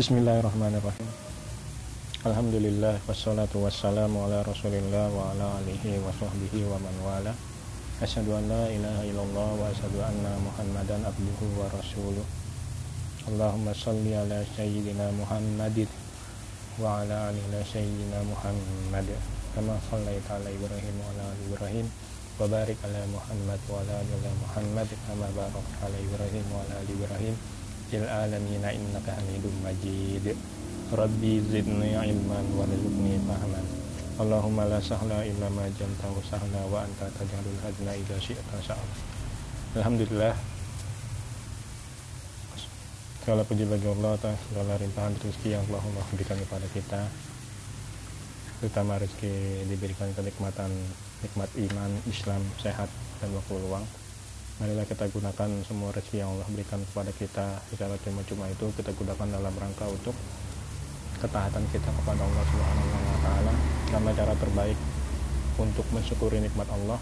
Bismillahirrahmanirrahim. Alhamdulillah wassalatu wassalamu ala Rasulillah wa ala alihi wa sahbihi wa man wala. Asyhadu an la ilaha illallah wa asyhadu anna Muhammadan abduhu wa rasuluh. Allahumma salli ala sayyidina Muhammadin wa ala ali sayyidina Muhammad kama shallaita ala Ibrahim wa ala ali Ibrahim wa barik ala Muhammad wa ala ali Muhammad kama barakta ala Ibrahim wa ala ali Ibrahim fil alamin innaka Hamidum Majid Rabbi zidni ilman wa rizqni fahman Allahumma la sahla illa ma jamtahu sahla wa anta taj'alul hazna idza syi'ta sahla Alhamdulillah. Segala puji bagi Allah atas segala rimpahan rezeki yang telah Allah berikan kepada kita. Terutama rezeki diberikan kenikmatan nikmat iman, Islam, sehat, dan waktu luang marilah kita gunakan semua rezeki yang Allah berikan kepada kita secara cuma-cuma itu kita gunakan dalam rangka untuk ketaatan kita kepada Allah Subhanahu wa taala karena cara terbaik untuk mensyukuri nikmat Allah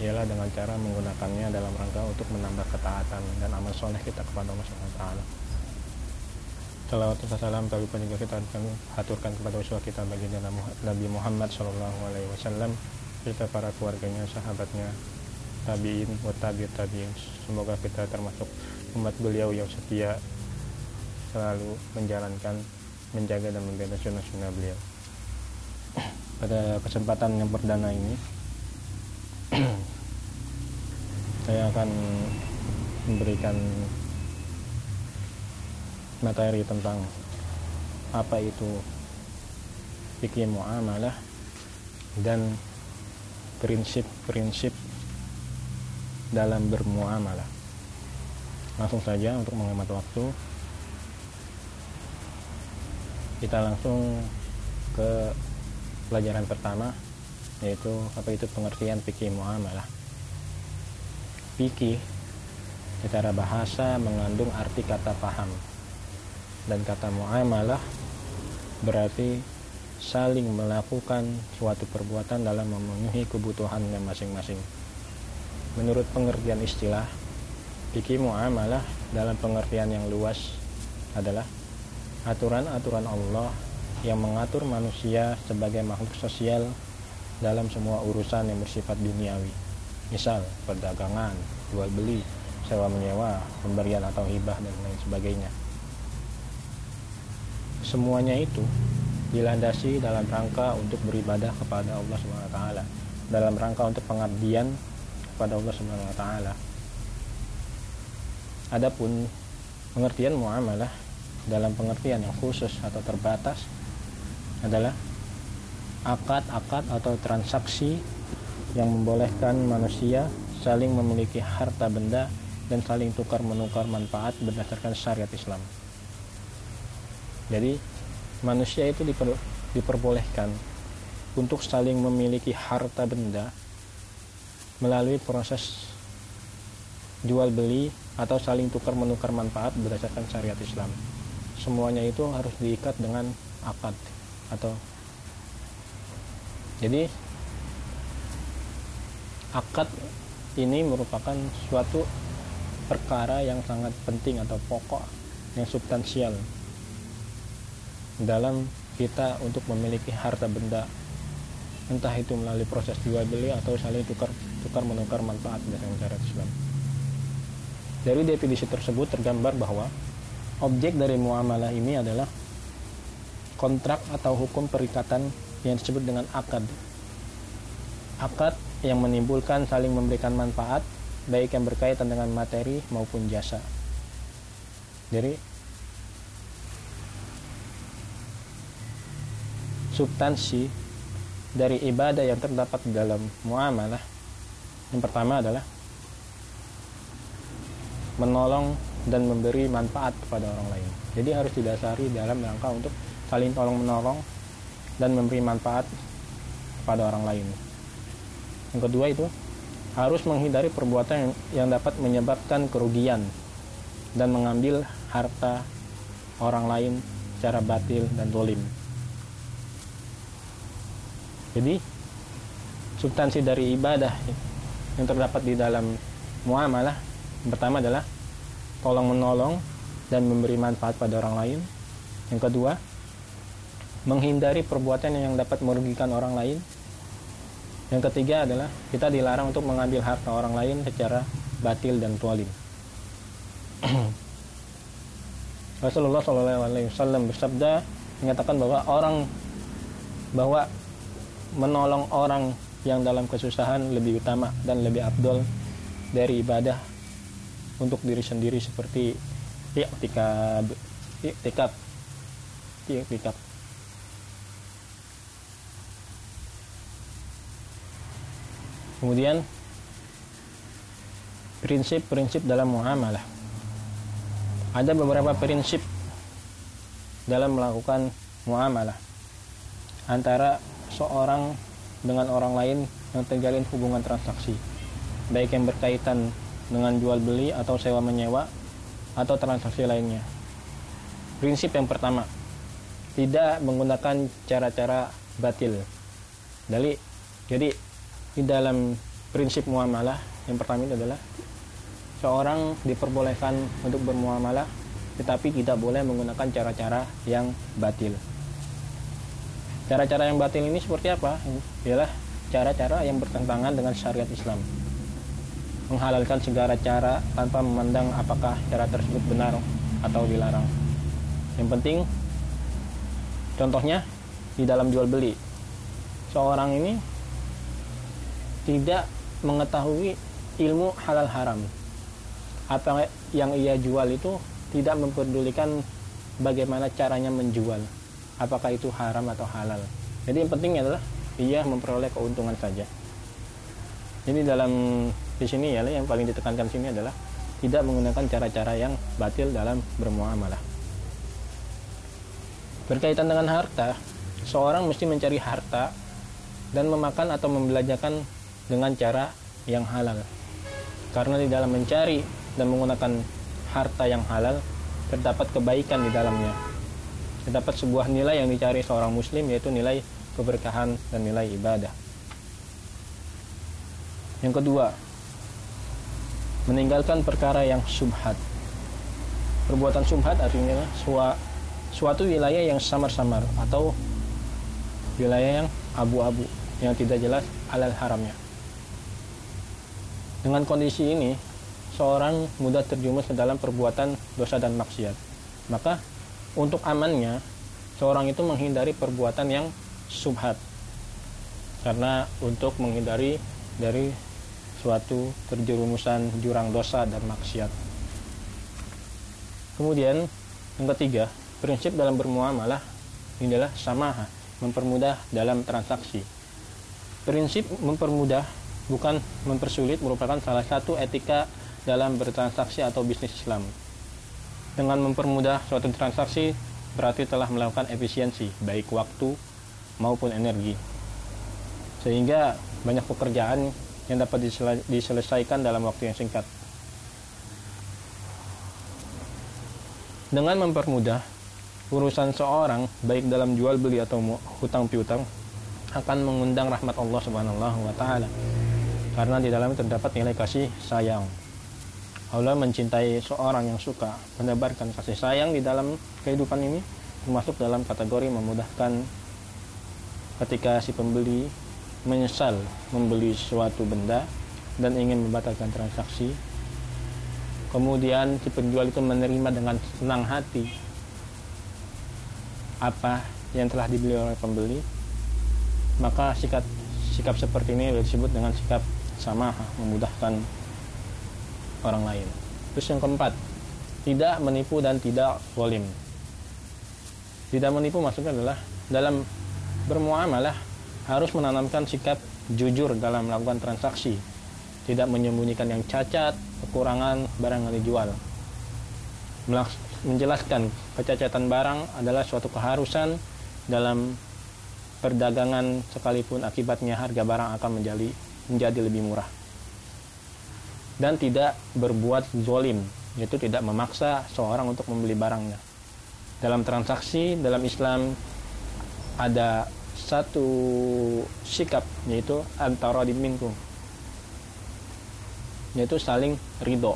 ialah dengan cara menggunakannya dalam rangka untuk menambah ketaatan dan amal soleh kita kepada Allah Subhanahu wa taala. Salam tapi pun juga kita akan haturkan kepada usaha kita baginda Nabi Muhammad Shallallahu Alaihi Wasallam serta para keluarganya, sahabatnya, tabiin, wa tabiut tabiin. Semoga kita termasuk umat beliau yang setia selalu menjalankan, menjaga dan membela sunnah-sunnah beliau. Pada kesempatan yang perdana ini, saya akan memberikan materi tentang apa itu fikih muamalah dan prinsip-prinsip dalam bermuamalah. Langsung saja untuk menghemat waktu kita langsung ke pelajaran pertama yaitu apa itu pengertian fikih muamalah. Fikih secara bahasa mengandung arti kata paham dan kata muamalah berarti saling melakukan suatu perbuatan dalam memenuhi kebutuhannya masing-masing. Menurut pengertian istilah, fikih muamalah dalam pengertian yang luas adalah aturan-aturan Allah yang mengatur manusia sebagai makhluk sosial dalam semua urusan yang bersifat duniawi. Misal perdagangan, jual beli, sewa menyewa, pemberian atau hibah dan lain sebagainya. Semuanya itu dilandasi dalam rangka untuk beribadah kepada Allah taala, dalam rangka untuk pengabdian kepada Allah Subhanahu wa taala. Adapun pengertian muamalah dalam pengertian yang khusus atau terbatas adalah akad-akad atau transaksi yang membolehkan manusia saling memiliki harta benda dan saling tukar menukar manfaat berdasarkan syariat Islam. Jadi manusia itu diper, diperbolehkan untuk saling memiliki harta benda melalui proses jual beli atau saling tukar menukar manfaat berdasarkan syariat Islam. Semuanya itu harus diikat dengan akad atau jadi akad ini merupakan suatu perkara yang sangat penting atau pokok yang substansial dalam kita untuk memiliki harta benda entah itu melalui proses jual beli atau saling tukar tukar menukar manfaat dengan cara Islam. Dari definisi tersebut tergambar bahwa objek dari muamalah ini adalah kontrak atau hukum perikatan yang disebut dengan akad. Akad yang menimbulkan saling memberikan manfaat baik yang berkaitan dengan materi maupun jasa. Jadi substansi dari ibadah yang terdapat dalam muamalah yang pertama adalah menolong dan memberi manfaat kepada orang lain. Jadi harus didasari dalam rangka untuk saling tolong menolong dan memberi manfaat kepada orang lain. Yang kedua itu harus menghindari perbuatan yang, yang dapat menyebabkan kerugian dan mengambil harta orang lain secara batil dan dolim. Jadi substansi dari ibadah yang terdapat di dalam muamalah pertama adalah tolong menolong dan memberi manfaat pada orang lain. Yang kedua, menghindari perbuatan yang dapat merugikan orang lain. Yang ketiga adalah kita dilarang untuk mengambil harta orang lain secara batil dan tualim. Rasulullah SAW bersabda menyatakan bahwa orang bahwa menolong orang yang dalam kesusahan lebih utama dan lebih abdol dari ibadah untuk diri sendiri seperti i'tikab i'tikab i'tikab. Kemudian prinsip-prinsip dalam muamalah. Ada beberapa prinsip dalam melakukan muamalah. Antara seorang dengan orang lain yang terjalin hubungan transaksi. Baik yang berkaitan dengan jual beli atau sewa menyewa atau transaksi lainnya. Prinsip yang pertama tidak menggunakan cara-cara batil. Dari jadi di dalam prinsip muamalah yang pertama itu adalah seorang diperbolehkan untuk bermuamalah tetapi tidak boleh menggunakan cara-cara yang batil. Cara-cara yang batil ini seperti apa? Ialah cara-cara yang bertentangan dengan syariat Islam. Menghalalkan segala cara tanpa memandang apakah cara tersebut benar atau dilarang. Yang penting, contohnya di dalam jual beli, seorang ini tidak mengetahui ilmu halal haram. Apa yang ia jual itu tidak memperdulikan bagaimana caranya menjual apakah itu haram atau halal. Jadi yang penting adalah ia memperoleh keuntungan saja. Jadi dalam di sini ya yang paling ditekankan sini adalah tidak menggunakan cara-cara yang batil dalam bermuamalah. Berkaitan dengan harta seorang mesti mencari harta dan memakan atau membelanjakan dengan cara yang halal. Karena di dalam mencari dan menggunakan harta yang halal terdapat kebaikan di dalamnya terdapat sebuah nilai yang dicari seorang muslim yaitu nilai keberkahan dan nilai ibadah. Yang kedua meninggalkan perkara yang subhat. Perbuatan subhat artinya suatu wilayah yang samar-samar atau wilayah yang abu-abu yang tidak jelas halal haramnya. Dengan kondisi ini seorang mudah terjumus ke dalam perbuatan dosa dan maksiat. Maka untuk amannya seorang itu menghindari perbuatan yang subhat. Karena untuk menghindari dari suatu terjerumusan jurang dosa dan maksiat. Kemudian yang ketiga, prinsip dalam bermuamalah adalah samaha, mempermudah dalam transaksi. Prinsip mempermudah bukan mempersulit merupakan salah satu etika dalam bertransaksi atau bisnis Islam. Dengan mempermudah suatu transaksi berarti telah melakukan efisiensi baik waktu maupun energi. Sehingga banyak pekerjaan yang dapat diselesaikan dalam waktu yang singkat. Dengan mempermudah urusan seorang baik dalam jual beli atau hutang piutang akan mengundang rahmat Allah Subhanahu wa taala. Karena di dalamnya terdapat nilai kasih sayang. Allah mencintai seorang yang suka menebarkan kasih sayang di dalam kehidupan ini termasuk dalam kategori memudahkan ketika si pembeli menyesal membeli suatu benda dan ingin membatalkan transaksi. Kemudian si penjual itu menerima dengan senang hati apa yang telah dibeli oleh pembeli maka sikap sikap seperti ini disebut dengan sikap sama memudahkan orang lain. Terus yang keempat, tidak menipu dan tidak volim. Tidak menipu maksudnya adalah dalam bermuamalah harus menanamkan sikap jujur dalam melakukan transaksi. Tidak menyembunyikan yang cacat, kekurangan barang yang dijual. Menjelaskan kecacatan barang adalah suatu keharusan dalam perdagangan sekalipun akibatnya harga barang akan menjadi menjadi lebih murah dan tidak berbuat zolim yaitu tidak memaksa seorang untuk membeli barangnya dalam transaksi dalam Islam ada satu sikap yaitu antara diminggu yaitu saling ridho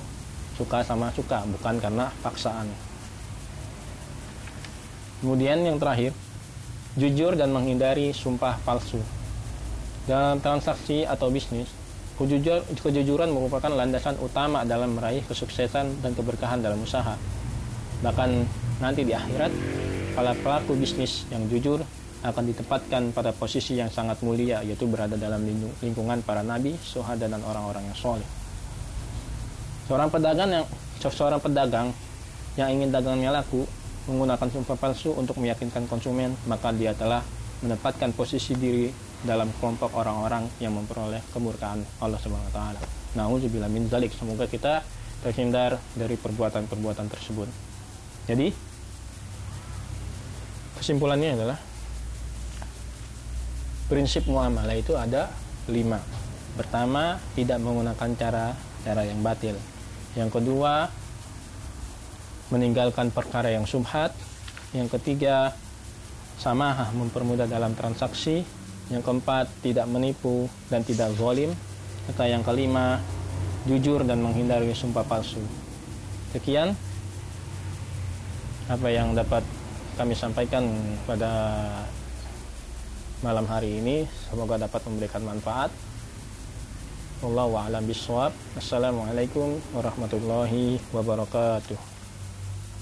suka sama suka bukan karena paksaan Kemudian yang terakhir, jujur dan menghindari sumpah palsu. Dalam transaksi atau bisnis, kejujur, kejujuran merupakan landasan utama dalam meraih kesuksesan dan keberkahan dalam usaha. Bahkan nanti di akhirat, para pelaku bisnis yang jujur akan ditempatkan pada posisi yang sangat mulia, yaitu berada dalam lingkungan para nabi, suhada, dan orang-orang yang soleh. Seorang pedagang yang seorang pedagang yang ingin dagangnya laku menggunakan sumpah palsu untuk meyakinkan konsumen, maka dia telah menempatkan posisi diri dalam kelompok orang-orang yang memperoleh kemurkaan Allah Subhanahu wa taala. Nauzubillah min zalik. Semoga kita terhindar dari perbuatan-perbuatan tersebut. Jadi kesimpulannya adalah prinsip muamalah itu ada lima. Pertama, tidak menggunakan cara cara yang batil. Yang kedua, meninggalkan perkara yang subhat. Yang ketiga, samahah mempermudah dalam transaksi. Yang keempat, tidak menipu dan tidak zalim. Serta yang kelima, jujur dan menghindari sumpah palsu. Sekian apa yang dapat kami sampaikan pada malam hari ini. Semoga dapat memberikan manfaat. Wallahu a'lam bishawab. Assalamualaikum warahmatullahi wabarakatuh.